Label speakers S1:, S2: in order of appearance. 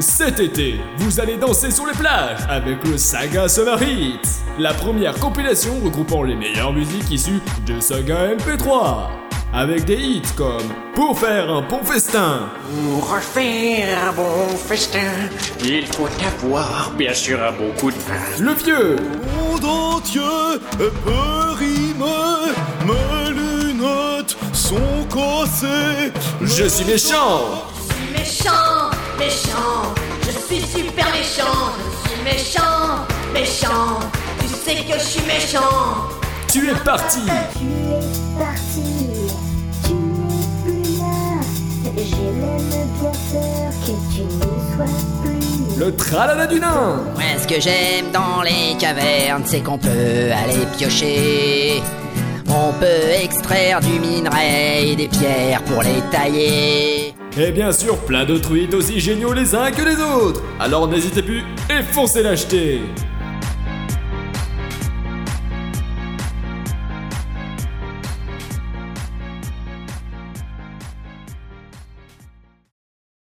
S1: Cet été, vous allez danser sur les plages avec le Saga Summer Hits, la première compilation regroupant les meilleures musiques issues de Saga MP3. Avec des hits comme Pour faire un bon festin,
S2: Pour faire un bon festin, il faut avoir bien sûr un bon coup de vin.
S1: Le Vieux,
S3: monde entier peut rimer, mes lunettes sont cassées.
S1: Je suis méchant,
S4: méchant, méchant, je suis super méchant, je suis méchant, méchant, tu sais que je suis méchant.
S1: tu es parti.
S5: Tu es parti, tu n'es plus là. J'ai même bien peur que tu ne sois plus.
S1: Le tralala du nain,
S6: Moi, ce que j'aime dans les cavernes, c'est qu'on peut aller piocher. On peut extraire du minerai et des pierres pour les tailler.
S1: Et bien sûr plein d'autres hits aussi géniaux les uns que les autres. Alors n'hésitez plus et foncez l'acheter.